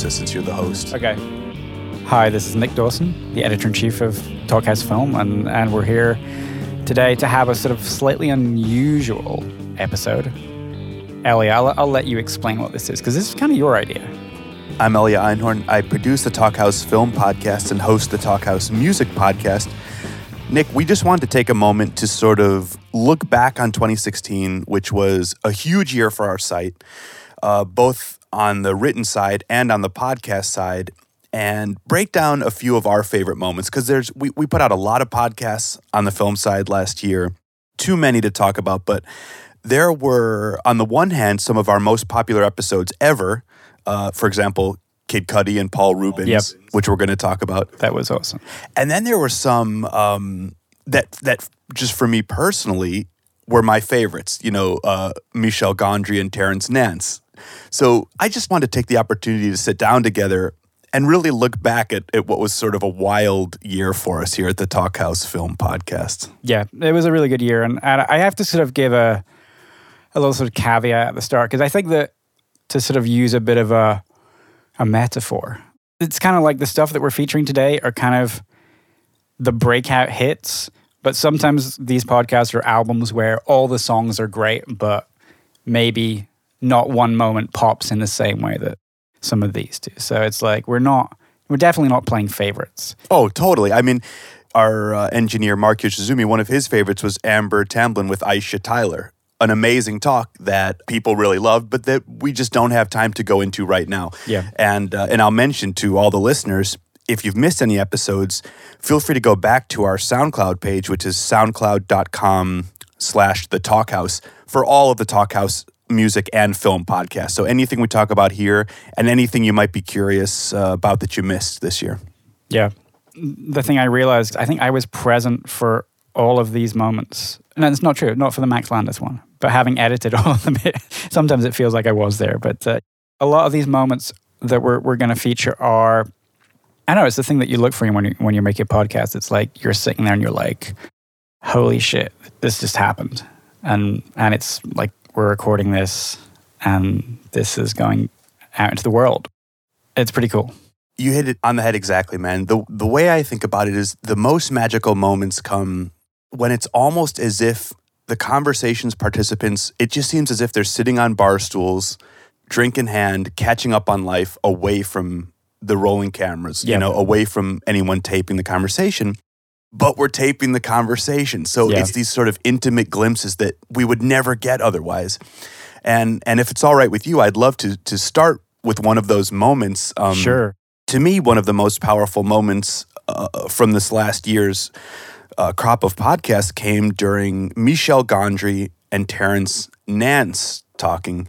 I think you should introduce us since you're the host. Okay. Hi, this is Nick Dawson, the editor in chief of Talkhouse Film, and, and we're here today to have a sort of slightly unusual episode. Ellie, I'll, I'll let you explain what this is because this is kind of your idea. I'm Elia Einhorn. I produce the Talkhouse Film Podcast and host the Talkhouse Music Podcast. Nick, we just wanted to take a moment to sort of look back on 2016, which was a huge year for our site, uh, both on the written side and on the podcast side, and break down a few of our favorite moments because there's we, we put out a lot of podcasts on the film side last year, too many to talk about, but there were on the one hand some of our most popular episodes ever. Uh, for example, Kid Cudi and Paul Reubens Yep. which we're going to talk about. That was awesome. And then there were some um, that that just for me personally were my favorites. You know, uh, Michel Gondry and Terrence Nance. So I just wanted to take the opportunity to sit down together and really look back at, at what was sort of a wild year for us here at the Talkhouse Film Podcast. Yeah, it was a really good year, and, and I have to sort of give a a little sort of caveat at the start because I think that to sort of use a bit of a a metaphor, it's kind of like the stuff that we're featuring today are kind of the breakout hits, but sometimes these podcasts are albums where all the songs are great, but maybe not one moment pops in the same way that some of these do. So it's like we're not we're definitely not playing favorites. Oh, totally. I mean, our uh, engineer Mark Yoshizumi, one of his favorites was Amber Tamblyn with Aisha Tyler. An amazing talk that people really loved, but that we just don't have time to go into right now. Yeah. And uh, and I'll mention to all the listeners, if you've missed any episodes, feel free to go back to our SoundCloud page, which is soundcloud.com slash the talkhouse for all of the talkhouse music and film podcast. So anything we talk about here and anything you might be curious uh, about that you missed this year. Yeah. The thing I realized, I think I was present for all of these moments. No, it's not true. Not for the Max Landis one, but having edited all of them, sometimes it feels like I was there. But uh, a lot of these moments that we're, we're going to feature are, I know it's the thing that you look for when you, when you make a podcast. It's like you're sitting there and you're like, holy shit, this just happened. And, and it's like we're recording this and this is going out into the world. It's pretty cool. You hit it on the head exactly, man. The the way I think about it is the most magical moments come when it's almost as if the conversations participants, it just seems as if they're sitting on bar stools, drink in hand, catching up on life away from the rolling cameras, you know, away from anyone taping the conversation. But we're taping the conversation. So Yeah. it's these sort of intimate glimpses that we would never get otherwise. And and if it's all right with you, I'd love to to start with one of those moments. Um, sure. to me, one of the most powerful moments uh, from this last year's uh, crop of podcasts came during Michel Gondry and Terrence Nance talking.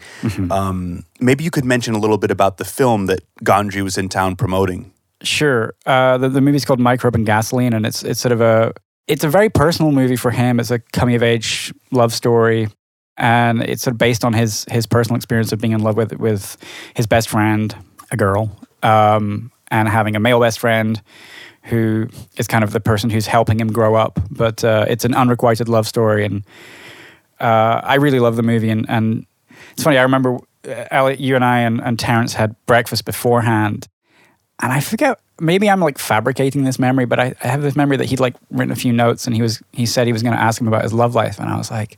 Um, maybe you could mention a little bit about the film that Gondry was in town promoting. Sure. Uh, the, the movie's called Microbe and Gasoline, and it's it's sort of a it's a very personal movie for him. It's a coming of age love story, and it's sort of based on his his personal experience of being in love with with his best friend, a girl, um, and having a male best friend who is kind of the person who's helping him grow up. But uh, it's an unrequited love story, and uh, I really love the movie. And, and it's funny. I remember uh, Elliot, you and I and, and Terrence had breakfast beforehand, and I forget. Maybe I'm like fabricating this memory, but I, I have this memory that he'd like written a few notes, and he was he said he was going to ask him about his love life, and I was like,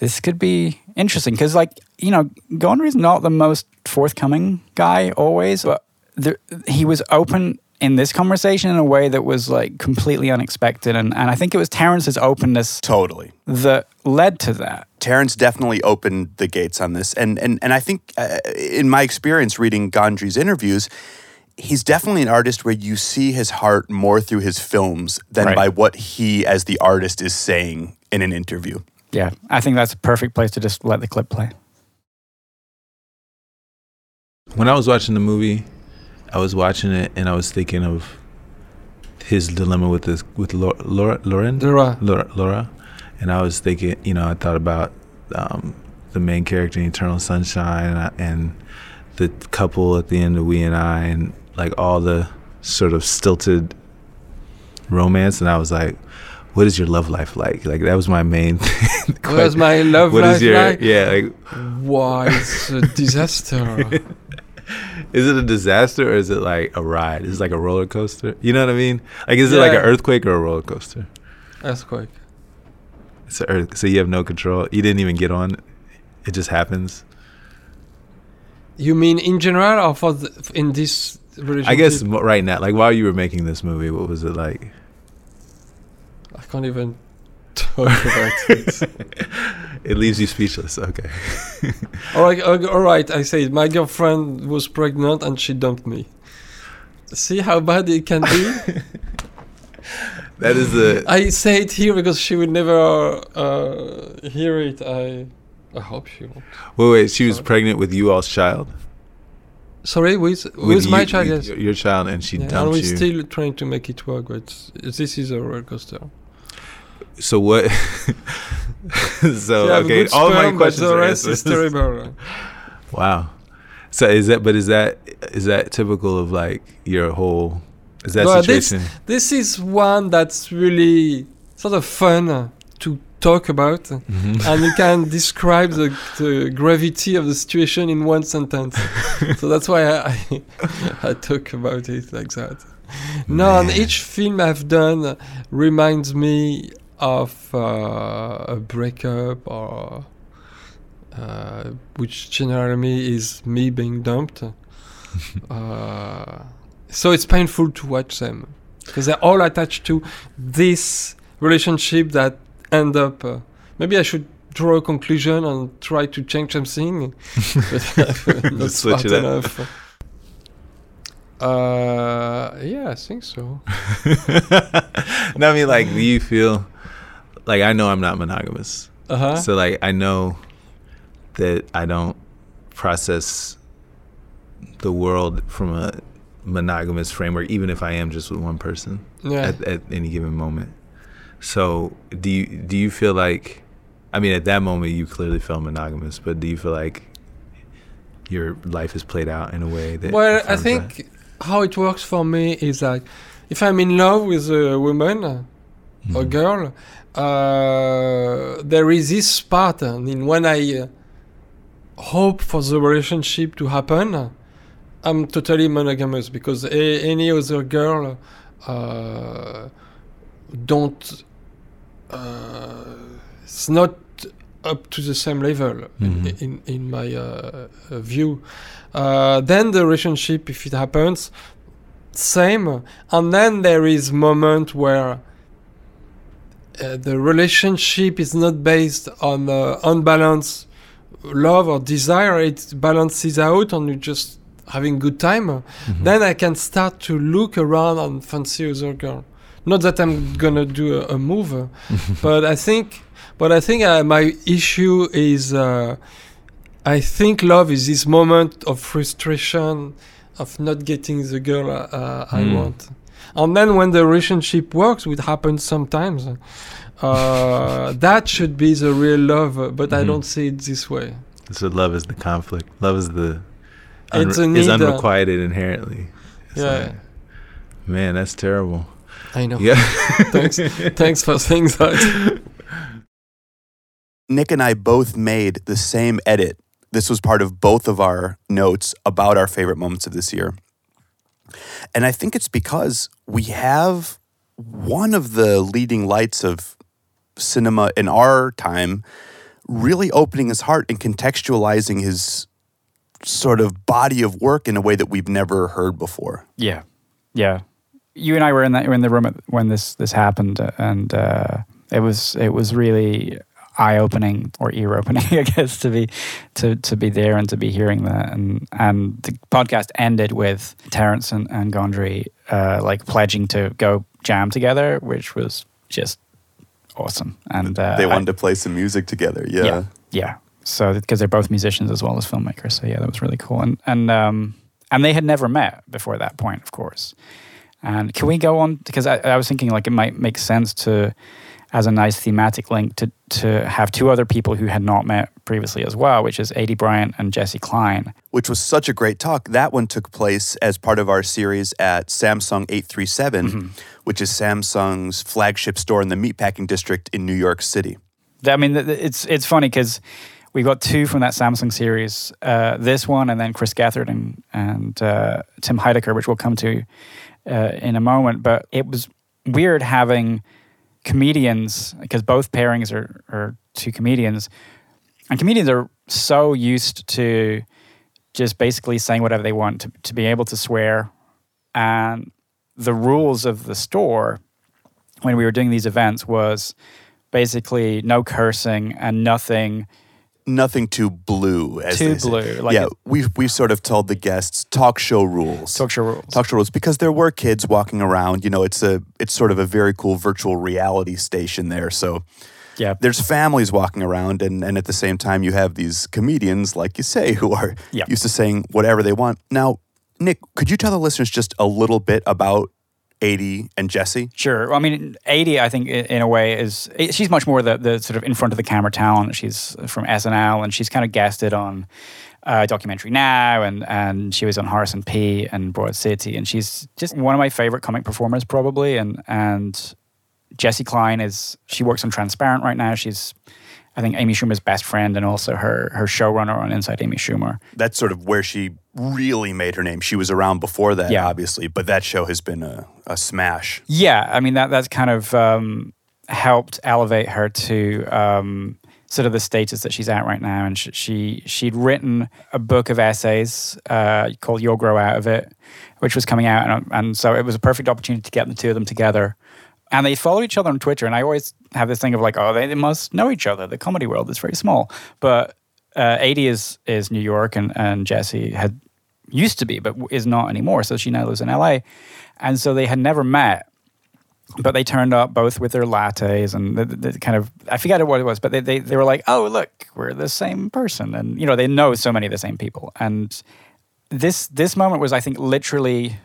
this could be interesting because like you know, Gondry's not the most forthcoming guy always, but there, he was open in this conversation in a way that was like completely unexpected, and and I think it was Terrence's openness Totally. that led to that. Terrence definitely opened the gates on this, and and and I think, uh, in my experience reading Gondry's interviews, he's definitely an artist where you see his heart more through his films than Right. by what he, as the artist, is saying in an interview. Yeah, I think that's a perfect place to just let the clip play. When I was watching the movie, I was watching it and I was thinking of his dilemma with this with Laura, Laura, Lauren, Laura. Laura, Laura, and I was thinking, you know, I thought about um, the main character in Eternal Sunshine and, and the couple at the end of We and I, and like all the sort of stilted romance, and I was like, what is your love life like? Like that was my main. Thing. what is my love What life is your like? yeah? Like Why, it's a disaster. Is it a disaster or is it like a ride? Is it like a roller coaster? You know what I mean? Like, is it like an earthquake or a roller coaster? Earthquake. It's a earth, so you have no control. You didn't even get on. It just happens. You mean in general or for the, in this? I guess right now, like while you were making this movie, what was it like? I can't even talk about it. It leaves you speechless. Okay. all right, uh, all right. I say my girlfriend was pregnant and she dumped me. See how bad it can be. that is the. I say it here because she would never uh, hear it. I, I hope she won't. Wait, wait. She was Sorry. pregnant with you all's child. Sorry, with With with my you- child, yes. Your child, and she Yeah, and we're you. still trying to make it work, but this is a roller coaster. so what? so She okay, all my sperm, questions the are rest is answered. terrible. Wow. So is that? But is that is that typical of like your whole? Is that Well, this- situation? This is one that's really sort of fun talk about, Mhm. and you can describe the, the gravity of the situation in one sentence. so that's why I, I, I talk about it like that. No, and each film I've done reminds me of uh, a breakup or. Uh, which generally is me being dumped. uh, so it's painful to watch them because they're all attached to this relationship that end up. Uh, maybe I should draw a conclusion and try to change something, but not smart enough. Uh, yeah, I think so. no, I mean, like, do you feel like I know I'm not monogamous, Uh huh. so like I know that I don't process the world from a monogamous framework, even if I am just with one person yeah. at, at any given moment. So, do you do you feel like? I mean, at that moment, you clearly felt monogamous, but do you feel like your life is played out in a way that? Well, I think that? how it works for me is like if I'm in love with a woman or Mhm. girl, uh, there is this pattern in when I uh, hope for the relationship to happen. I'm totally monogamous because a- any other girl uh, don't. Uh, it's not up to the same level Mhm. in, in in my uh, uh, view. Uh, then the relationship, if it happens, same. And then there is moment where uh, the relationship is not based on uh, unbalanced love or desire. It balances out, and you just having good time. Mhm. Then I can start to look around and fancy other girl. Not that I'm gonna do a, a move, but I think, but I think uh, my issue is, uh, I think love is this moment of frustration of not getting the girl uh, I Mm. want, and then when the relationship works, which happens sometimes, uh, that should be the real love. But I Mhm. don't see it this way. So love is the conflict. Love is the It's a is uh, unrequited inherently. It's Yeah. like, man, that's terrible. I know. Yeah. Thanks. Thanks for saying that. Nick and I both made the same edit. This was part of both of our notes about our favorite moments of this year. And I think it's because we have one of the leading lights of cinema in our time really opening his heart and contextualizing his sort of body of work in a way that we've never heard before. Yeah, yeah. You and I were in that were in the room at- when this this happened, and uh, it was it was really eye opening or ear opening, I guess, to be to to be there and to be hearing that. And and the podcast ended with Terrence and, and Gondry uh, like pledging to go jam together, which was just awesome. And uh, they I- wanted to play some music together. Yeah. yeah. Yeah. So because they're both musicians as well as filmmakers. So yeah, that was really cool. And and um and they had never met before that point, of course. And can we go on because I, I was thinking like it might make sense to as a nice thematic link to to have two other people who had not met previously as well, which is Aidy Bryant and Jessi Klein. which was such a great talk. That one took place as part of our series at Samsung 837, which is Samsung's flagship store in the meatpacking district in New York City. I mean, it's it's funny because we've got two from that Samsung series. Uh, this one, and then Chris Gethard and and uh, Tim Heidecker, which we'll come to uh, in a moment. But it was weird having comedians because both pairings are, are two comedians, and comedians are so used to just basically saying whatever they want to, to be able to swear and the rules of the store when we were doing these events was basically no cursing and nothing Nothing too blue, as too blue. Like yeah, we've we've sort of told the guests talk show rules. talk show rules. talk show rules because there were kids walking around. You know, it's a it's sort of a very cool virtual reality station there. So yeah. there's families walking around, and and at the same time you have these comedians, like you say, who are Yeah. used to saying whatever they want. Now, Nick, could you tell the listeners just a little bit about Aidy and Jessi? Sure. Well, I mean, Aidy, I think, in a way, is she's much more the, the sort of in front of the camera talent. She's from SNL, and she's kind of guested on uh, documentary now, and and she was on and P and Broad City, and she's just one of my favorite comic performers, probably. And and Jessi Klein is she works on Transparent right now. She's I think Amy Schumer's best friend, and also her her showrunner on Inside Amy Schumer. That's sort of where she really made her name. She was around before that, Yeah. obviously, but that show has been a, a smash. Yeah, I mean that that's kind of um, helped elevate her to um, sort of the status that she's at right now. And she, she she'd written a book of essays uh, called "You'll Grow Out of It," which was coming out, and, and so it was a perfect opportunity to get the two of them together. And they follow each other on Twitter, and I always have this thing of like, oh, they, they must know each other. The comedy world is very small, but uh, Aidy is is New York, and and Jessi had used to be, but is not anymore. So she now lives in LA, and so they had never met but they turned up both with their lattes and the, the, the kind of I forget what it was, but they, they they were like, oh look, we're the same person, and you know they know so many of the same people. And this this moment was, I think, literally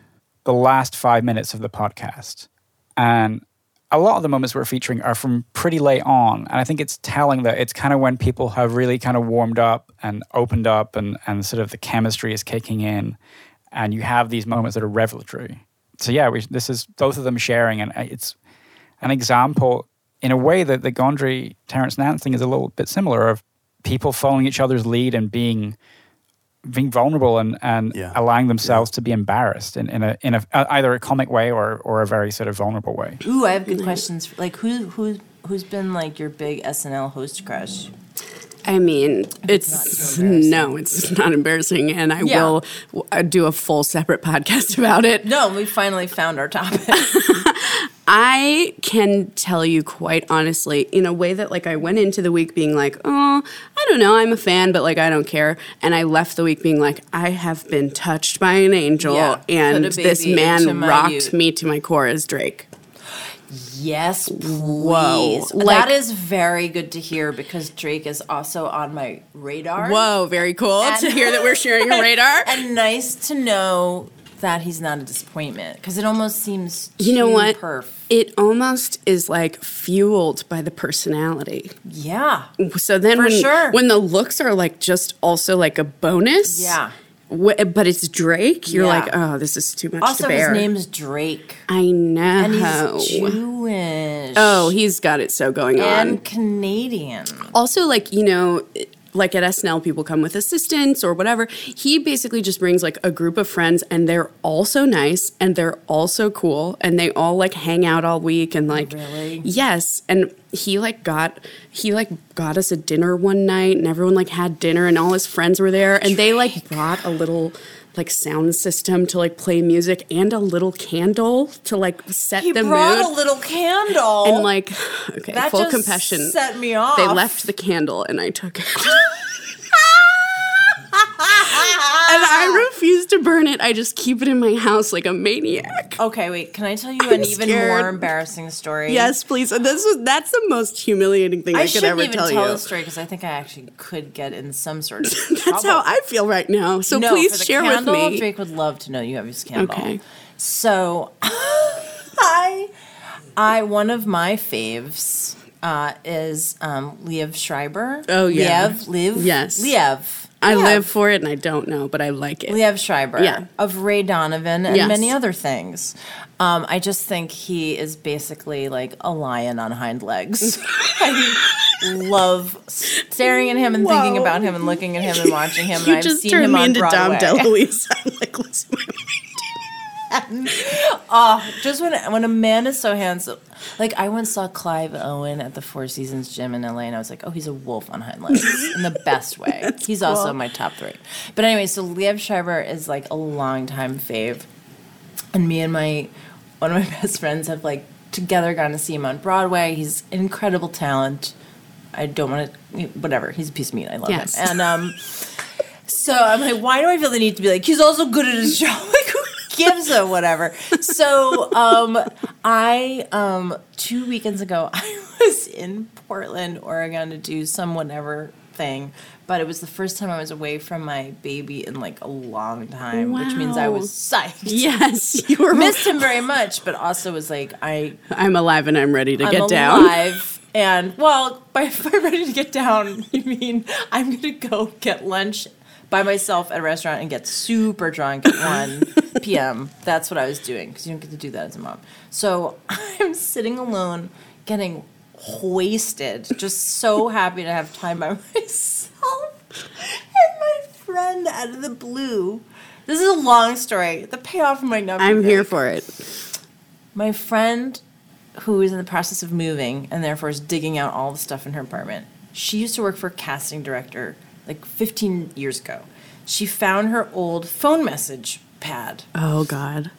the last five minutes of the podcast, and a lot of the moments we're featuring are from pretty late on, and I think it's telling that it's kind of when people have really kind of warmed up and opened up, and and sort of the chemistry is kicking in, and you have these moments that are revelatory. So yeah, we, this is both of them sharing, and uh, it's an example in a way that the Gondry Terrence Nance thing is a little bit similar of people following each other's lead and being being vulnerable and, and Yeah. allowing themselves to be embarrassed in, in a in a uh, either a comic way or or a very sort of vulnerable way. Ooh, I have good questions. Like who who who's been like your big SNL host crush? I mean, it's too no, it's not embarrassing, and I Yeah. will uh, do a full separate podcast about it. No, we finally found our topic. I can tell you quite honestly, in a way that like I went into the week being like, oh, I don't know, I'm a fan, but like I don't care, and I left the week being like, I have been touched by an angel, Yeah, and this man rocked me to my core as Drake. Yes, please. Whoa, like- is very good to hear because Drake is also on my radar. Whoa, very cool to hear that we're sharing a radar. And nice to know that he's not a disappointment because it almost seems you know what? perf. It almost is like fueled by the personality. Yeah. So then For when sure. when the looks are like just also like a bonus. Yeah. Wh- but it's Drake. You're Yeah. like, oh, this is too much Also, to his bear. name's Drake, I know. and he's Jewish. oh, he's got it so going on. and Canadian. also like you know like at SNL people come with assistants or whatever he basically just brings like a group of friends and they're all so nice and they're all so cool and they all like hang out all week and like Really? yes and he like got he like got us a dinner one night and everyone like had dinner and all his friends were there and they like brought a little like sound system to like play music and a little candle to like set He the brought mood a little candle. and like okay that full just compassion set me off. they left the candle and I took it. and I refuse to burn it. I just keep it in my house like a maniac. Okay, wait. Can I tell you an even scared. more embarrassing story? Yes, please. And this was that's the most humiliating thing I, I could ever even tell, tell, you. the story because I think I actually could get in some sort of That's trouble. how I feel right now. So no, please share candle, with me. Drake would love to know you have his candle. Okay. So, I, I one of my faves uh, is um, Liev Schreiber. Oh, yeah. Liev, Liv, Yes. Liev. I Liev. live for it and I don't know, but I like it. Liev Schreiber Yeah. of Ray Donovan and Yes. many other things. Um, I just think he is basically like a lion on hind legs. I- love staring at him and thinking about him and looking at him and watching him. You and I've just seen turned him me into Dom DeLuise. I'm like, listen, Oh, just when when a man is so handsome. Like I once saw Clive Owen at the Four Seasons gym in LA, and I was like, oh, he's a wolf on hind legs in the best way. he's also my top three. But anyway, so Liev Schreiber is like a longtime fave, and me and my one of my best friends have like together gone to see him on Broadway. He's an incredible talent. I don't want to, whatever. He's a piece of meat. I love Yes. him. And um, so I'm like, why do I feel the need to be like, he's also good at his job? Like, gives a whatever? So um, I, um, two weekends ago, I was in Portland, Oregon to do some whatever thing. But it was the first time I was away from my baby in like a long time, which means I was psyched. yes, you were. Missed him very much, but also was like, I I'm alive and I'm ready to I'm get down. alive. And well, by, by ready to get down, you mean I'm gonna go get lunch by myself at a restaurant and get super drunk at 1 p.m. That's what I was doing because you don't get to do that as a mom. So I'm sitting alone, getting wasted, just so happy to have time by myself. And my friend out of the blue. This is a long story. The payoff might not be I'm here for it. my friend who is in the process of moving and therefore is digging out all the stuff in her apartment she used to work for a casting director like 15 years ago she found her old phone message pad Oh God.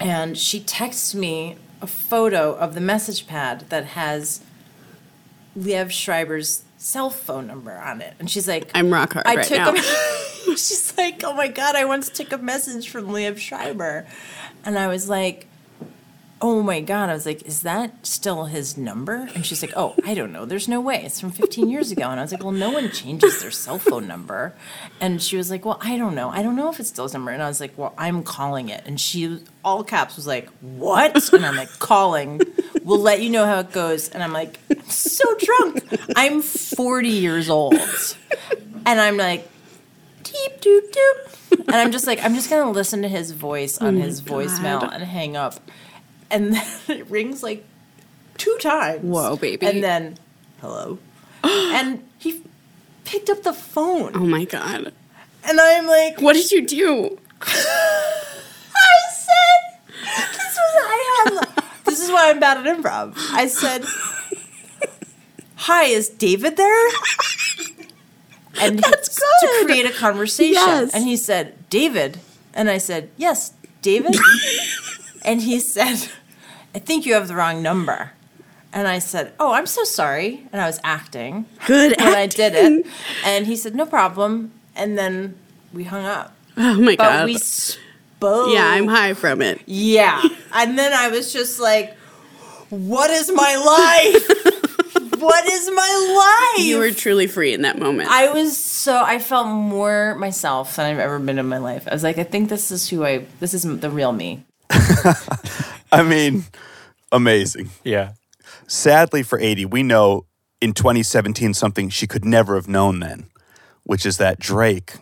and she texts me a photo of the message pad that has Liev Schreiber's cell phone number on it and she's like I'm rock hard I right took now. a she's like, oh my god, I once took a message from Liev Schreiber, and I was like, oh my god, I was like, is that still his number? And she's like, oh, I don't know, there's no way, it's from 15 years ago, and I was like, well, no one changes their cell phone number, and she was like, well, I don't know, I don't know if it's still his number, and I was like, well, I'm calling it, and she all caps was like, what? And I'm like, calling. We'll let you know how it goes. And I'm like, I'm so drunk. I'm 40 years old. And I'm like, deep doop doop. And I'm just like, I'm just gonna listen to his voice on oh his voicemail and hang up. And then it rings like two times. Whoa, baby. And then, hello. and he picked up the phone. Oh my God. And I'm like, What did you do? I said, this was, I had, this is why I'm bad at improv. I said, hi, is David there? And That's to create a conversation. Yes. And he said, David. And I said, yes, David. and he said, I think you have the wrong number. And I said, oh, I'm so sorry. And I was acting Good when I did it. And he said, no problem. And then we hung up. Oh my But God. we spoke. yeah, I'm high from it. Yeah. And then I was just like, what is my life? what is my life? You were truly free in that moment. I was so I felt more myself than I've ever been in my life. I was like, I think this is who I this is the real me. I mean, amazing. Yeah. Sadly for Aidy, we know in 2017 something she could never have known then, which is that Drake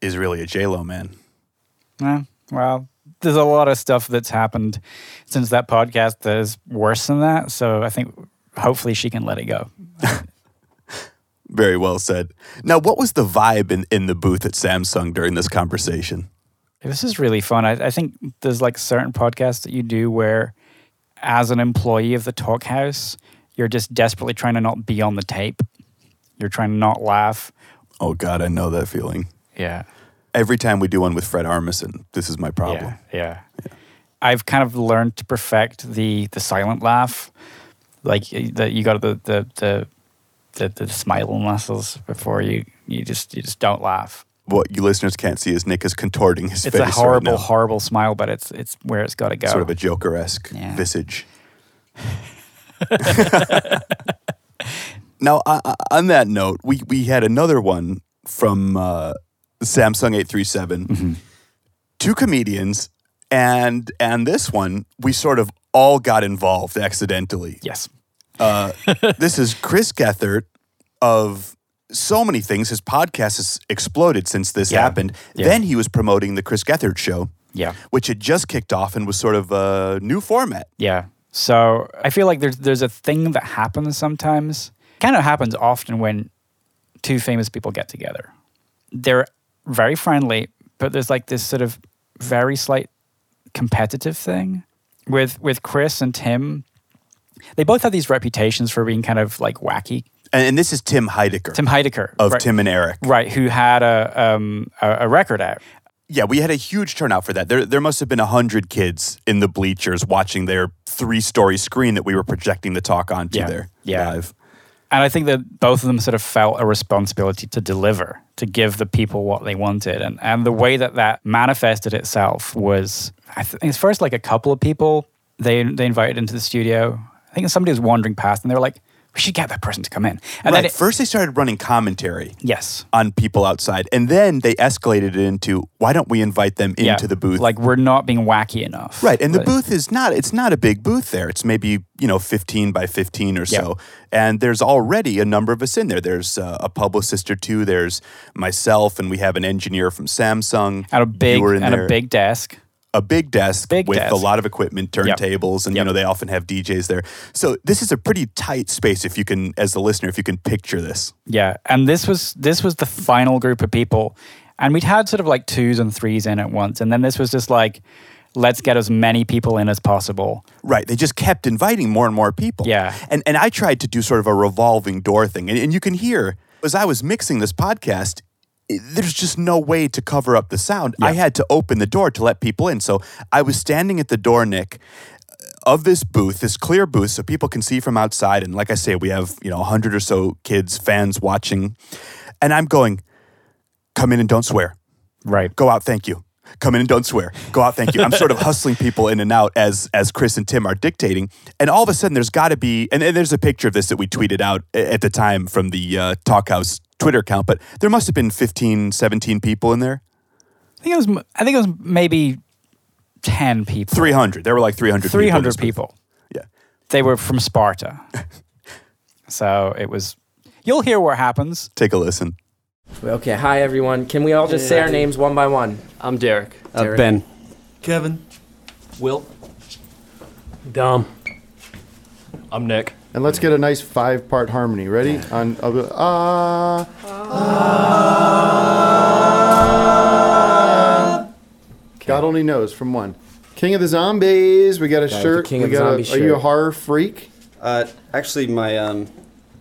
is really a J-Lo man. Yeah. Well, there's a lot of stuff that's happened since that podcast that is worse than that. So I think hopefully she can let it go. Very well said. Now, what was the vibe in, in the booth at Samsung during this conversation? This is really fun. I, I think there's like certain podcasts that you do where, as an employee of the Talkhouse, you're just desperately trying to not be on the tape. You're trying to not laugh. Oh, God, I know that feeling. Yeah. Every time we do one with Fred Armisen, this is my problem. Yeah, yeah. I've kind of learned to perfect the the silent laugh, like that. You got the the the the, the smiling muscles before you you just you just don't laugh. What you listeners can't see is Nick is contorting his It's face It's a horrible, right horrible smile, but it's it's where it's got to go. Sort of a Joker-esque Yeah. visage. now, uh, uh, on that note, we, we had another one from uh, Samsung 837. Mm-hmm. Two comedians, and and this one, we sort of all got involved accidentally. yes. this is Chris Gethard of so many things. His podcast has exploded since this Yeah. happened. Yeah. Then he was promoting the Chris Gethard show, Yeah. which had just kicked off and was sort of a new format. Yeah. So I feel like there's there's a thing that happens sometimes kind of happens often when two famous people get together. They're very friendly, but there's like this sort of very slight competitive thing with with Chris and Tim. They both have these reputations for being kind of like wacky. And, and this is Tim Heidecker Tim Heidecker of right, Tim and Eric. right, who had a um, a, a record out. Yeah, we had a huge turnout for that. There, there must have been a hundred kids in the bleachers watching their three-story screen that we were projecting the talk onto Yeah. there Yeah. live. And I think that both of them sort of felt a responsibility to deliver, to give the people what they wanted. And, and the way that that manifested itself was, I think it's first like a couple of people they, they invited into the studio. I think somebody was wandering past and they were like, we should get that person to come in. And right. then it, First, they started running commentary yes. on people outside, and then they escalated it into why don't we invite them into yeah, the booth? Like we're not being wacky enough. Right, and the But- booth is not it's not a big booth there. It's maybe, you know, 15 by 15 or Yeah. so. And there's already a number of us in there. There's uh, a publicist or two, there's myself and we have an engineer from Samsung. And a big and there. a big desk. A big desk Big with a lot of equipment, Yep. turntables, and you know they often have DJs there. So this is a pretty tight space if you can as the listener if you can picture this. Yeah, and this was this was the final group of people, and we'd had sort of like twos and threes in at once, and then this was just like, let's get as many people in as possible. Right. They just kept inviting more and more people. Yeah. And and I tried to do sort of a revolving door thing. And, and you can hear as I was mixing this podcast, there's just no way to cover up the sound. I had to open the door to let people in. So I was standing at the door, Nick, of this booth, this clear booth, so people can see from outside. And like I say, we have, you know, 100 or so kids, fans watching. And I'm going, come in and don't swear Right. go out thank you come in and don't swear go out thank you i'm sort of hustling people in and out as as chris and tim are dictating and all of a sudden there's got to be and, and there's a picture of this that we tweeted out at the time from the uh, Talkhouse twitter account but there must have been 15 17 people in there I think it was. I think it was maybe ten people. 300 there were like 300 300 people in hundred this booth. people. yeah They were from Sparta, so it was. You'll hear what happens. take a listen Okay, hi everyone. Can we all just say our names one by one? I'm Derek. Uh, Derek. ben. Kevin. Will. Dom. I'm Nick. And let's get a nice five part harmony. Ready? On I'll go, ah. God only knows from one. King of the Zombies. We got a the shirt. King we of the got a, Zombie Are you a shirt. horror freak? Uh, actually, my um,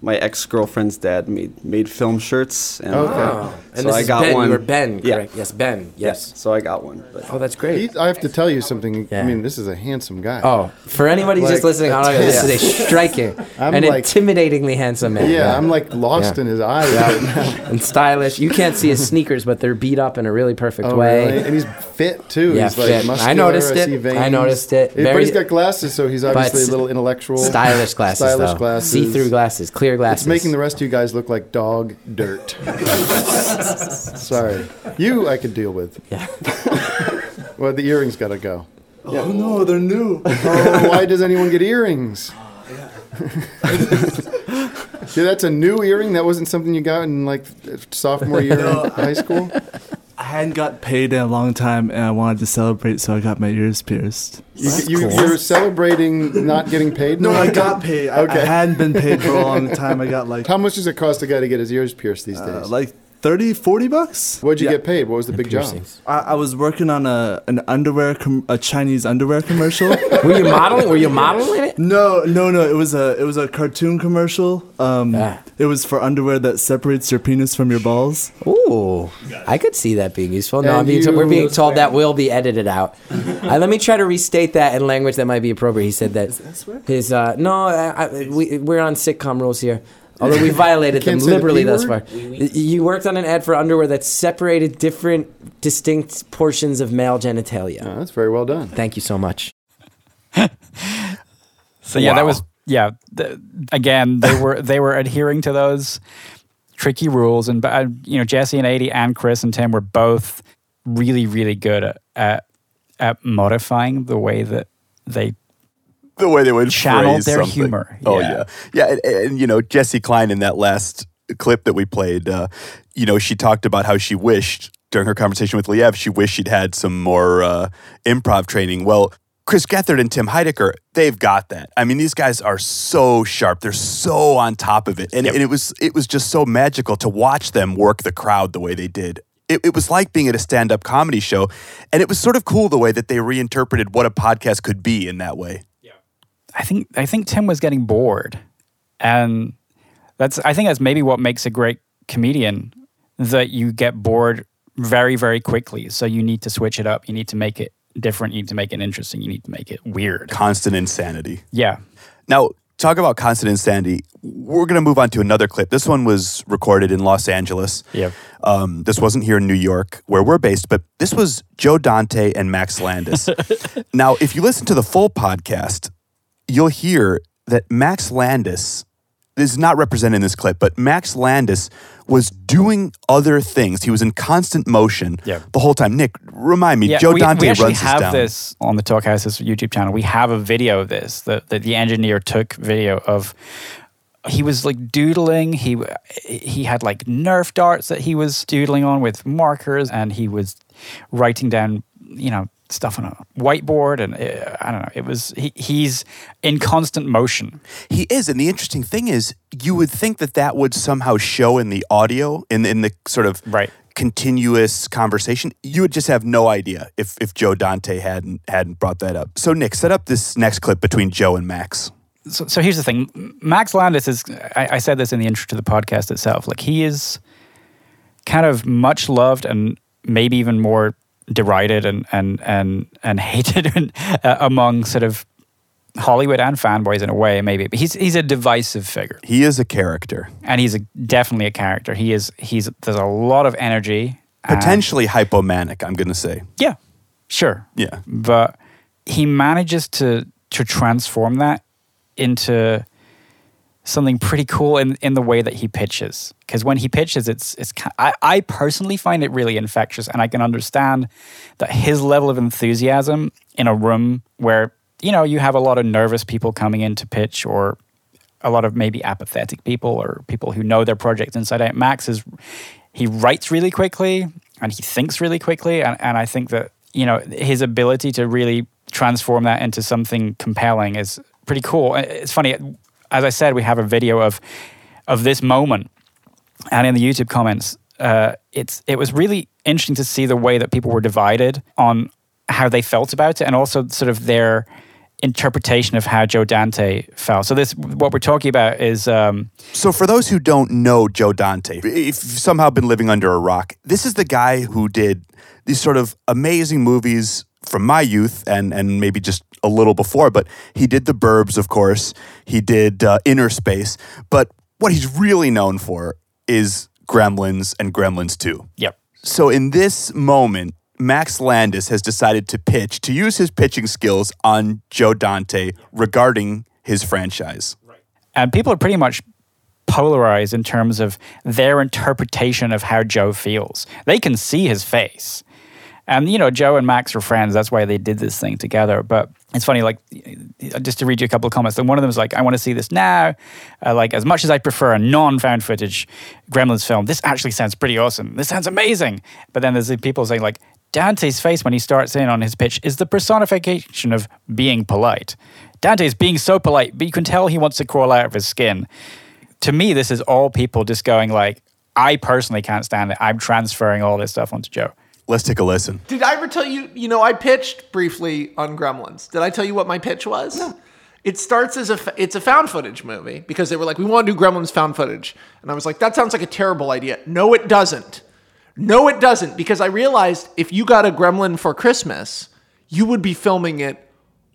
my ex girlfriend's dad made made film shirts, and Okay. Uh, oh, and so this I is got Ben. one. You were Ben, Yeah. correct? Yes, Ben. Yes. So I got one. But Oh, that's great. He, I have to tell you something. Yeah. I mean, this is a handsome guy. Oh, for anybody who's just listening, I don't know, this is a striking I'm and like- intimidatingly handsome man. Yeah, I'm like lost Yeah. in his eyes right now. and stylish. You can't see his sneakers, but they're beat up in a really perfect Oh, way. really? And he's fit too. Yeah, he's like fit. I muscular. noticed it. see I noticed it. but he's got glasses, so he's obviously a little intellectual. Stylish glasses, Stylish glasses. See-through glasses, clear glasses. It's making the rest of you guys look like dog dirt. Sorry. You I could deal with. Yeah. well, the earrings got to go. Oh no, they're new. Oh, why does anyone get earrings? Ah, See, that's a new earring. That wasn't something you got in like sophomore year in high school. I hadn't got paid in a long time, and I wanted to celebrate, so I got my ears pierced. You, you, You're celebrating not getting paid. No. I got paid. I, I hadn't been paid for a long time. I got like How much does it cost a guy to get his ears pierced these days? uh, like 30, 40 bucks. What'd you Yeah. get paid? What was the big job? I, I was working on a an underwear com- a Chinese underwear commercial. Were you modeling? Were you modeling it? no, no, no. It was a it was a cartoon commercial. Um, Ah. it was for underwear that separates your penis from your balls. Ooh, I could see that being useful. No, And I'm being t- we're being told that will be edited out. uh, let me try to restate that in language that might be appropriate. He said that his uh, no, I, I, we, we're on sitcom rules here. Although we violated them Can't the liberally thus far. You worked on an ad for underwear that separated different, distinct portions of male genitalia. Oh, that's very well done. Thank you so much. So yeah, that was yeah. The, again, they were they were adhering to those tricky rules, and uh, you know Jessi and Aidy and Chris and Tim were both really really good at at, at modifying the way that they the way they would Channel their something. humor. Oh Yeah. yeah, yeah, and, and, you know Jessi Klein in that last clip that we played, uh, you know, she talked about how she wished during her conversation with Liev, she wished she'd had some more uh, improv training. Well, Chris Gethard and Tim Heidecker, they've got that. I mean, these guys are so sharp. They're so on top of it. And, and it was it was just so magical to watch them work the crowd the way they did. It, it was like being at a stand-up comedy show. And it was sort of cool the way that they reinterpreted what a podcast could be in that way. I think I think Tim was getting bored, and that's I think that's maybe what makes a great comedian that you get bored very very quickly. So you need to switch it up. You need to make it different. You need to make it interesting. You need to make it weird. Constant insanity. Yeah. Now, talk about constant insanity. We're going to move on to another clip. This one was recorded in Los Angeles. Yeah. Um, this wasn't here in New York, where we're based, but this was Joe Dante and Max Landis. now, if you listen to the full podcast, you'll hear that Max Landis is not represented in this clip, but Max Landis was doing other things. He was in constant motion Yeah. the whole time. Nick, remind me, Yeah, Joe we, Dante we actually runs have this down. this on the Talkhouse's YouTube channel. We have a video of this that, that the engineer took video of. He was like doodling. He he had like Nerf darts that he was doodling on with markers, and he was writing down, you know, stuff on a whiteboard. And uh, I don't know. It was he, he's in constant motion. He is, and the interesting thing is, you would think that that would somehow show in the audio, in in the sort of right. continuous conversation. You would just have no idea if if Joe Dante hadn't hadn't brought that up. So Nick, set up this next clip between Joe and Max. so, so here's the thing max landis is I, I said this in the intro to the podcast itself like he is kind of much loved and maybe even more derided and and and and hated and, uh, among sort of hollywood and fanboys in a way maybe. But he's he's a divisive figure. He is a character, and he's a, definitely a character. He is he's there's a lot of energy and- potentially hypomanic. I'm going to say, yeah sure. Yeah. but he manages to to transform that into something pretty cool in, in the way that he pitches. Because when he pitches it's it's I, I personally find it really infectious and i can understand that his level of enthusiasm in a room where you know you have a lot of nervous people coming in to pitch or a lot of maybe apathetic people or people who know their project inside out. Max is he writes really quickly and he thinks really quickly and, and i think that you know his ability to really transform that into something compelling is pretty cool. It's funny as i said we have a video of of this moment. And in the youtube comments uh, it's it was really interesting to see the way that people were divided on how they felt about it and also sort of their interpretation of how joe dante felt. So this what we're talking about is um, So for those who don't know Joe Dante, if you've somehow been living under a rock, this is the guy who did these sort of amazing movies from my youth and and maybe just a little before, but he did The Burbs, of course. He did uh, Innerspace, but what he's really known for is Gremlins and Gremlins 2. Yep. So in this moment, Max Landis has decided to pitch, to use his pitching skills on Joe Dante regarding his franchise. and people are pretty much polarized in terms of their interpretation of how Joe feels. They can see his face. And you know, Joe and Max are friends. That's why they did this thing together. But it's funny, like just to read you a couple of comments. And one of them is like, "I want to see this now." Uh, like, as much as I prefer a non-found footage Gremlins film, this actually sounds pretty awesome. This sounds amazing. But then there's people saying like, Dante's face when he starts in on his pitch is the personification of being polite. Dante is being so polite, but you can tell he wants to crawl out of his skin. To me, this is all people just going like, I personally can't stand it. I'm transferring all this stuff onto Joe. Let's take a listen. Did I ever tell you? You know, I pitched briefly on Gremlins. Did I tell you what my pitch was? No. It starts as a it's a found footage movie because they were like, we want to do Gremlins found footage, and I was like, that sounds like a terrible idea. No, it doesn't. No, it doesn't because I realized if you got a Gremlin for Christmas, you would be filming it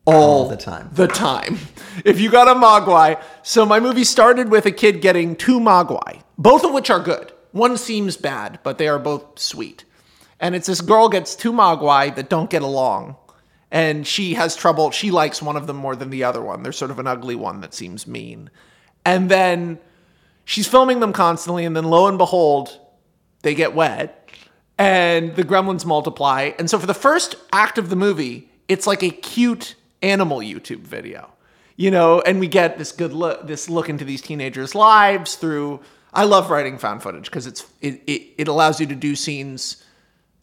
all, the time. The time. If you got a Mogwai, so my movie started with a kid getting two Mogwai, both of which are good. One seems bad, but they are both sweet. And it's this girl gets two Mogwai that don't get along. And she has trouble. She likes one of them more than the other one. There's sort of an ugly one that seems mean. And then she's filming them constantly. And then lo and behold, they get wet and the gremlins multiply. And so for the first act of the movie, it's like a cute animal YouTube video. You know, and we get this good look this look into these teenagers' lives through I love writing found footage because it's it, it it allows you to do scenes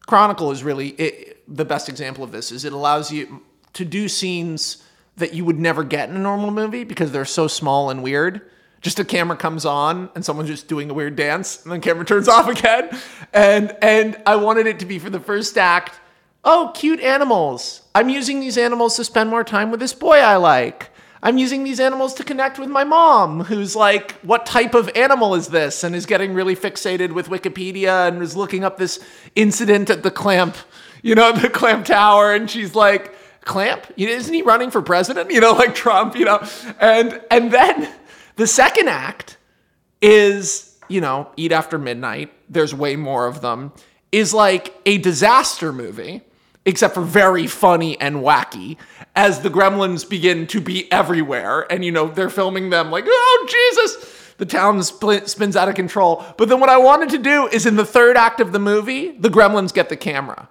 Chronicle is really it, the best example of this is it allows you to do scenes that you would never get in a normal movie because they're so small and weird. Just a camera comes on and someone's just doing a weird dance, and then camera turns off again. And and I wanted it to be for the first act. Oh, cute animals! I'm using these animals to spend more time with this boy I like. I'm using these animals to connect with my mom, who's like, what type of animal is this? And is getting really fixated with Wikipedia and is looking up this incident at the clamp, you know, the clamp tower. And she's like, clamp? Isn't he running for president? You know, like Trump, you know? And, and then the second act is, you know, Eat After Midnight. There's way more of them. Is like a disaster movie except for very funny and wacky as the gremlins begin to be everywhere. And you know they're filming them like oh jesus! The town spins out of control. But then what i wanted to do is in the third act of the movie the gremlins get the camera.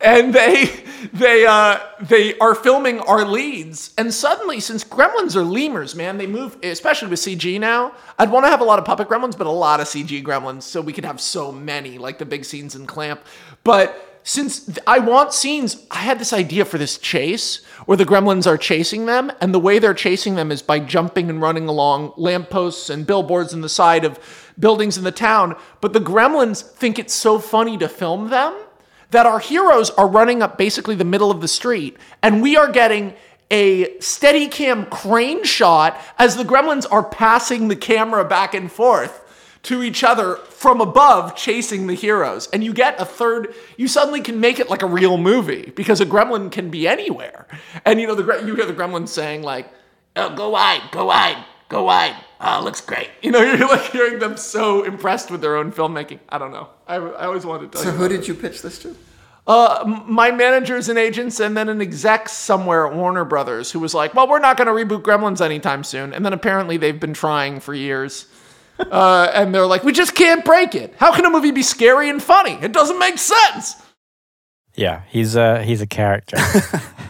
And they they uh they are filming our leads. And suddenly since gremlins are lemurs man they move especially with cg now i'd want to have a lot of puppet gremlins but a lot of cg gremlins so we could have so many like the big scenes in clamp. But since I want scenes, I had this idea for this chase where the gremlins are chasing them, and the way they're chasing them is by jumping and running along lampposts and billboards in the side of buildings in the town. But the gremlins think it's so funny to film them that our heroes are running up basically the middle of the street, and we are getting a steady cam crane shot as the gremlins are passing the camera back and forth to each other from above chasing the heroes. And you get a third, you suddenly can make it like a real movie because a gremlin can be anywhere. And you know, the you hear the gremlins saying like, oh, go wide, go wide, go wide. Oh, looks great. You know, you're like hearing them so impressed with their own filmmaking. I don't know. I, I always wanted to tell So who did it. you pitch this to? Uh, my managers and agents, and then an exec somewhere at Warner Brothers who was like, "Well, we're not going to reboot Gremlins anytime soon." And then apparently they've been trying for years, uh, and they're like, "We just can't break it. How can a movie be scary and funny? It doesn't make sense." Yeah, he's a he's a character.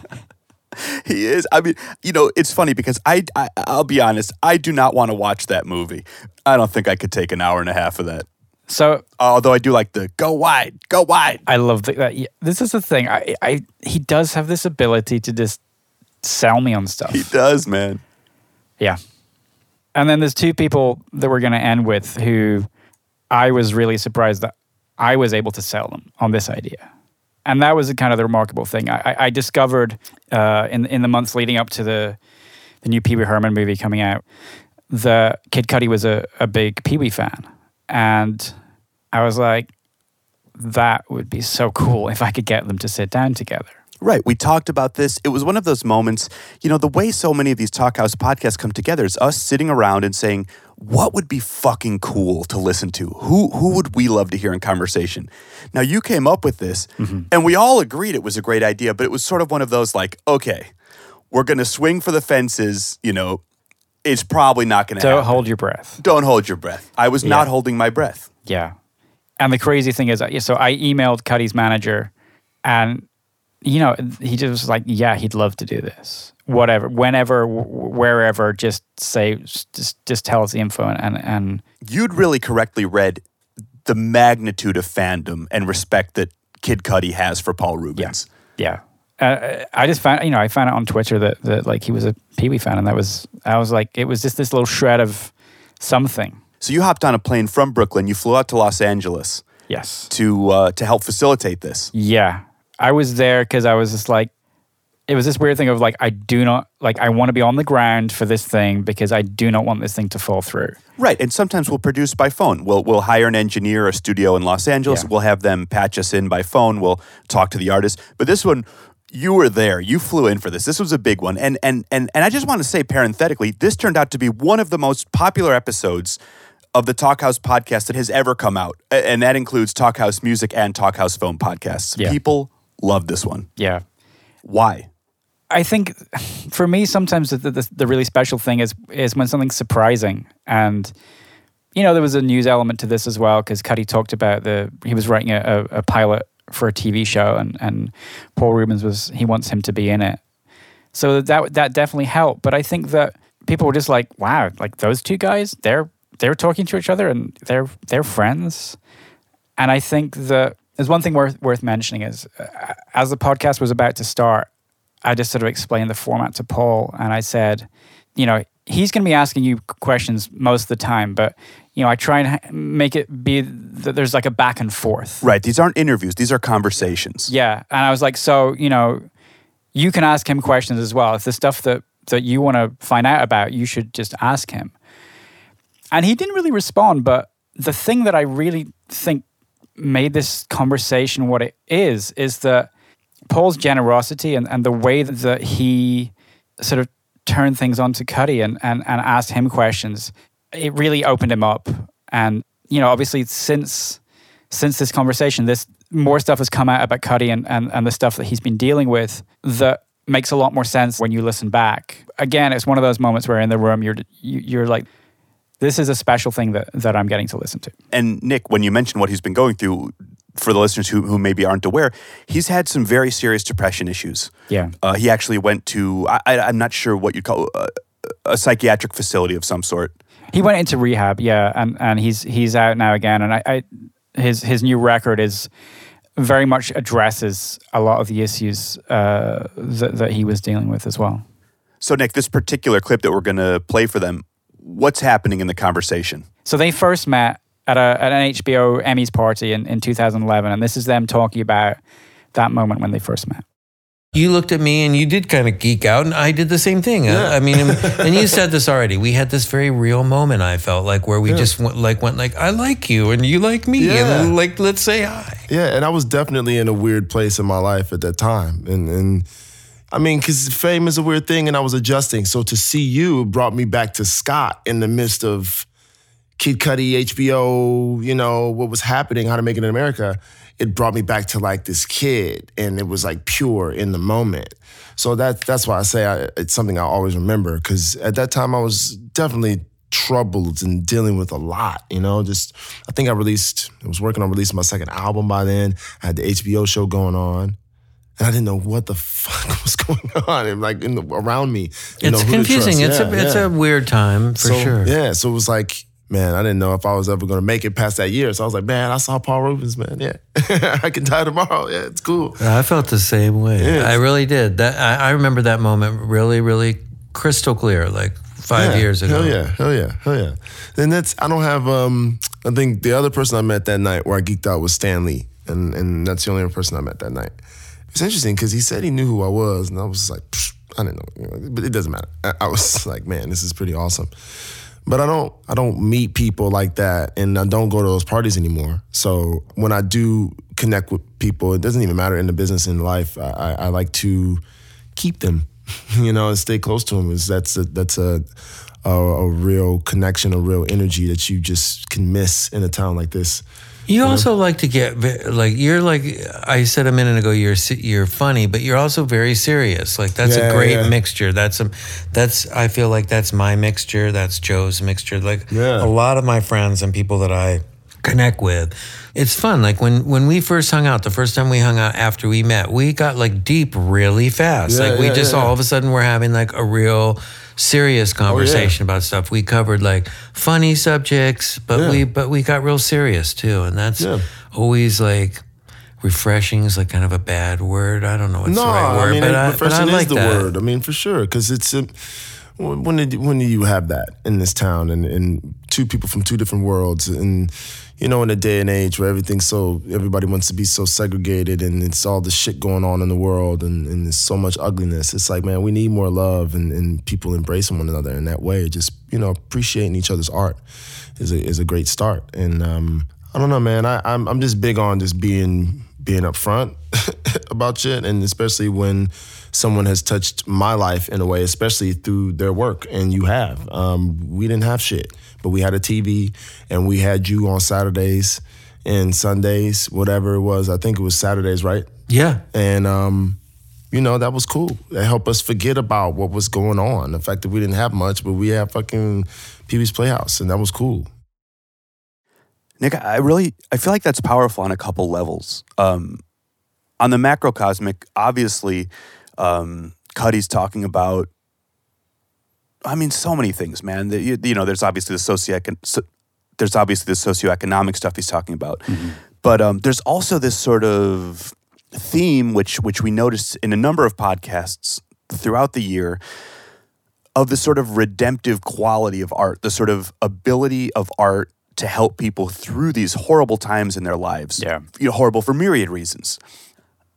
he is. I mean, you know, it's funny because I, I I'll be honest, I do not want to watch that movie. I don't think I could take an hour and a half of that. So, although I do like the go wide, go wide. I love the, that. yeah, This is the thing. I, I he does have this ability to just sell me on stuff. He does, man. Yeah. And then there's two people that we're going to end with who I was really surprised that I was able to sell them on this idea. And that was kind of the remarkable thing. I, I- discovered uh, in in the months leading up to the the new Pee Wee Herman movie coming out that Kid Cudi was a, a big Pee Wee fan, and I was like, that would be so cool if I could get them to sit down together. Right. We talked about this. It was one of those moments, you know, the way so many of these Talkhouse podcasts come together is us sitting around and saying, what would be fucking cool to listen to? Who who would we love to hear in conversation? Now you came up with this and we all agreed it was a great idea, but it was sort of one of those like, okay, we're gonna swing for the fences, you know, it's probably not gonna Don't happen. hold your breath. Don't hold your breath. I was not holding my breath. Yeah. And the crazy thing is, uh, so I emailed Cudi's manager, and you know, he just was like, "Yeah, he'd love to do this. Whatever, whenever, wherever. Just say, just just tell us the info." And and You'd really correctly read the magnitude of fandom and respect that Kid Cudi has for Paul Reubens. yeah, uh, I just found, you know, I found out on Twitter that that like he was a Pee Wee fan, and that was, I was like, it was just this little shred of something. So you hopped on a plane from Brooklyn. You flew out to Los Angeles Yes. to uh, to help facilitate this. Yeah. I was there because I was just like, it was this weird thing of like, I do not, like, I want to be on the ground for this thing because I do not want this thing to fall through. Right, and sometimes we'll produce by phone. We'll we'll hire an engineer, a studio in Los Angeles. Yeah. We'll have them patch us in by phone. We'll talk to the artist. But this one, you were there. You flew in for this. This was a big one. And and and and I just want to say parenthetically, this turned out to be one of the most popular episodes of the Talkhouse podcast that has ever come out, and that includes Talkhouse Music and Talkhouse Film podcasts. Yeah. People love this one. Yeah. Why? I think for me, sometimes the, the, the really special thing is is when something's surprising. And, you know, there was a news element to this as well because Cudi talked about the, he was writing a, a, a pilot for a TV show and, and Paul Reubens was, he wants him to be in it. So that, that definitely helped. But I think that people were just like, wow, like those two guys, they're, they're talking to each other and they're, they're friends. And I think that there's one thing worth worth mentioning is uh, as the podcast was about to start, I just sort of explained the format to Paul, and I said, you know, he's going to be asking you questions most of the time, but you know, I try and make it be that there's like a back and forth. Right. These aren't interviews. These are conversations. Yeah, and I was like, so you know, you can ask him questions as well. If the stuff that that you want to find out about, you should just ask him. And he didn't really respond, but the thing that I really think made this conversation what it is is that Paul's generosity and, and the way that he sort of turned things on to Cudi and, and, and asked him questions, it really opened him up. And, you know, obviously since since this conversation, this more stuff has come out about Cudi and, and, and the stuff that he's been dealing with that makes a lot more sense when you listen back. Again, it's one of those moments where in the room you're you, you're like, this is a special thing that, that I'm getting to listen to. And Nick, when you mentioned what he's been going through, for the listeners who, who maybe aren't aware, he's had some very serious depression issues. Yeah. Uh, he actually went to, I, I'm not sure what you'd call a, a psychiatric facility of some sort. He went into rehab, yeah, and, and he's he's out now again. And I, I his his new record is very much addresses a lot of the issues uh, that, that he was dealing with as well. So, Nick, this particular clip that we're going to play for them, what's happening in the conversation? So they first met at, a, at an HBO Emmys party in, in 2011, and this is them talking about that moment when they first met. You looked at me and you did kind of geek out, and I did the same thing. Yeah. I mean, and, and you said this already. We had this very real moment. I felt like where we Yeah. just went, like went like I like you and you like me, Yeah. and like let's say hi. Yeah, and I was definitely in a weird place in my life at that time, and and I mean, because fame is a weird thing, and I was adjusting. So to see you brought me back to Scott in the midst of Kid Cudi, HBO, you know what was happening, How to Make It in America. It brought me back to like this kid, and it was like pure in the moment. So that that's why I say I, it's something I always remember because at that time I was definitely troubled and dealing with a lot. You know, just I think I released, I was working on releasing my second album by then. I had the HBO show going on. And I didn't know what the fuck was going on, and like in the, around me. You know, It's to confusing. It's a it's yeah. a weird time for So, sure. Yeah, so it was like, man, I didn't know if I was ever gonna make it past that year. So I was like, man, I saw Paul Reubens, man. Yeah, I can die tomorrow. Yeah, it's cool. I felt the same way. Yeah. I really did. That I, I remember that moment really, really crystal clear, like five Yeah, years ago. Hell yeah, hell yeah, hell yeah. And that's I don't have um I think the other person I met that night where I geeked out was Stan Lee. And and that's the only other person I met that night. It's interesting because he said he knew who I was, and I was like, I didn't know, but it doesn't matter. I, I was like, man, this is pretty awesome. But I don't I don't meet people like that, and I don't go to those parties anymore. So when I do connect with people, it doesn't even matter in the business in life. I, I, I like to keep them, you know, and stay close to them. Is that's a, that's a, a a real connection, a real energy that you just can miss in a town like this. You also like to get like you're like I said a minute ago. You're you're funny, but you're also very serious. Like that's Yeah, a great yeah. mixture. That's a that's I feel like that's my mixture. That's Joe's mixture. Like a lot of my friends and people that I connect with, it's fun. Like when when we first hung out, the first time we hung out after we met, we got like deep really fast. Yeah, like we yeah, just yeah, all yeah. of a sudden we're having like a real serious oh, conversation about stuff. We covered like funny subjects, but Yeah. we but we got real serious too, and that's Yeah. always like refreshing is like kind of a bad word. I don't know what's no, the right word, I mean, but, I, but I refreshing like is the that. word. I mean, for sure, because it's a, when when did when do you have that in this town and, and two people from two different worlds and you know in a day and age where everything's so everybody wants to be so segregated and it's all the shit going on in the world and, and there's so much ugliness. It's like man, we need more love and, and people embracing one another in that way. Just you know appreciating each other's art is a is a great start. And um, I don't know, man. I, I'm I'm just big on just being being upfront about shit, and especially when someone has touched my life in a way, especially through their work, and you have. Um, we didn't have shit, but we had a TV, and we had you on Saturdays and Sundays, whatever it was. I think it was Saturdays, right? Yeah. And um, you know, that was cool. That helped us forget about what was going on. The fact that we didn't have much, but we had fucking Pee Wee's Playhouse, and that was cool. Nick, I really I feel like that's powerful on a couple levels. Um, on the macrocosmic, obviously, um, Cudi's talking about. I mean, so many things, man. The, you, you know, there's obviously the socioecon- so, there's obviously the socioeconomic stuff he's talking about, but um, there's also this sort of theme, which which we noticed in a number of podcasts throughout the year, of the sort of redemptive quality of art, the sort of ability of art to help people through these horrible times in their lives. Yeah. You know, horrible for myriad reasons.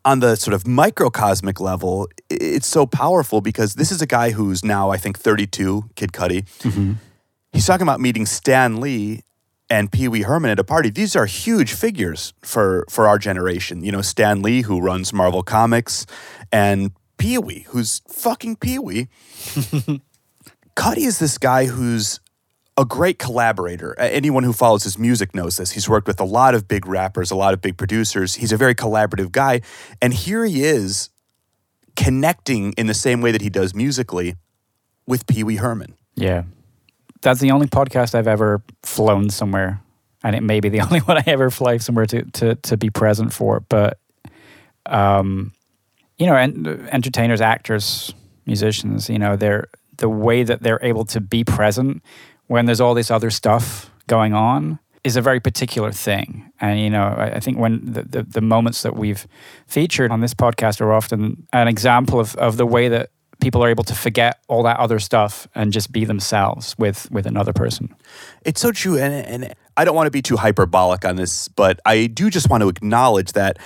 On the sort of microcosmic level, it's so powerful because this is a guy who's now, I think, 32, Kid Cudi. Mm-hmm. He's talking about meeting Stan Lee and Pee Wee Herman at a party. These are huge figures for for our generation. You know, Stan Lee, who runs Marvel Comics, and Pee Wee, who's fucking Pee Wee. Cudi is this guy who's a great collaborator. Anyone who follows his music knows this. He's worked with a lot of big rappers, a lot of big producers. He's a very collaborative guy. And here he is connecting in the same way that he does musically with Pee Wee Herman. Yeah. That's the only podcast I've ever flown somewhere. And it may be the only one I ever fly somewhere to, to, to be present for. But, um, you know, and entertainers, actors, musicians, you know, they're the way that they're able to be present when there's all this other stuff going on is a very particular thing. And, you know, I, I think when the, the, the moments that we've featured on this podcast are often an example of, of the way that people are able to forget all that other stuff and just be themselves with, with another person. It's so true. And, and I don't want to be too hyperbolic on this, but I do just want to acknowledge that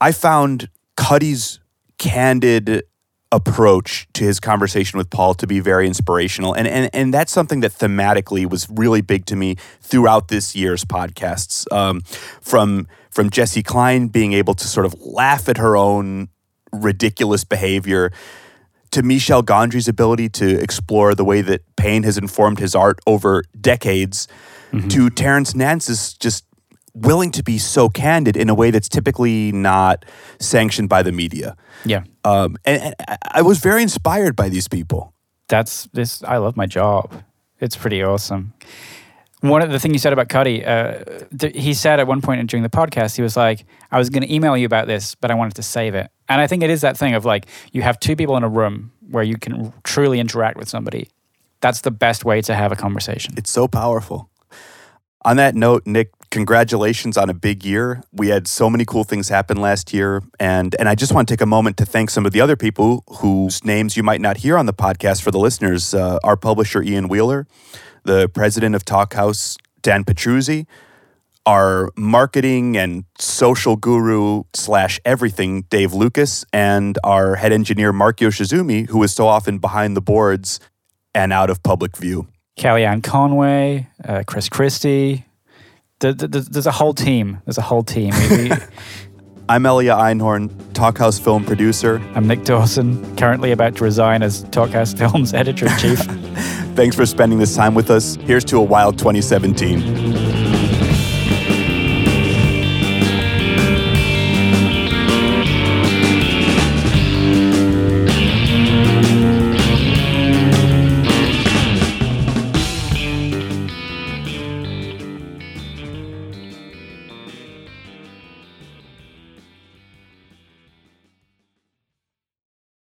I found Cudi's candid approach to his conversation with Paul to be very inspirational. And, and, and that's something that thematically was really big to me throughout this year's podcasts. Um, from, from Jessi Klein being able to sort of laugh at her own ridiculous behavior to Michel Gondry's ability to explore the way that pain has informed his art over decades, to Terrence Nance's just willing to be so candid in a way that's typically not sanctioned by the media. Yeah. Um, and, and I- was very inspired by these people. That's this. I love my job. It's pretty awesome. One of the thing you said about Cudi, uh, th- he said at one point during the podcast, he was like, "I was going to email you about this, but I wanted to save it." And I think it is that thing of like you have two people in a room where you can truly interact with somebody. That's the best way to have a conversation. It's so powerful. On that note, Nick, congratulations on a big year. We had so many cool things happen last year. And, and I just want to take a moment to thank some of the other people whose names you might not hear on the podcast for the listeners. Uh, our publisher, Ian Wheeler, the president of Talkhouse, Dan Petruzzi, our marketing and social guru slash everything, Dave Lucas, and our head engineer, Mark Yoshizumi, who is so often behind the boards and out of public view. Kellyanne Conway, uh, Chris Christie. Th- th- th- There's a whole team. There's a whole team. I'm Elia Einhorn, Talkhouse film producer. I'm Nick Dawson, currently about to resign as Talkhouse Films editor in chief. Thanks for spending this time with us. Here's to a wild 2017.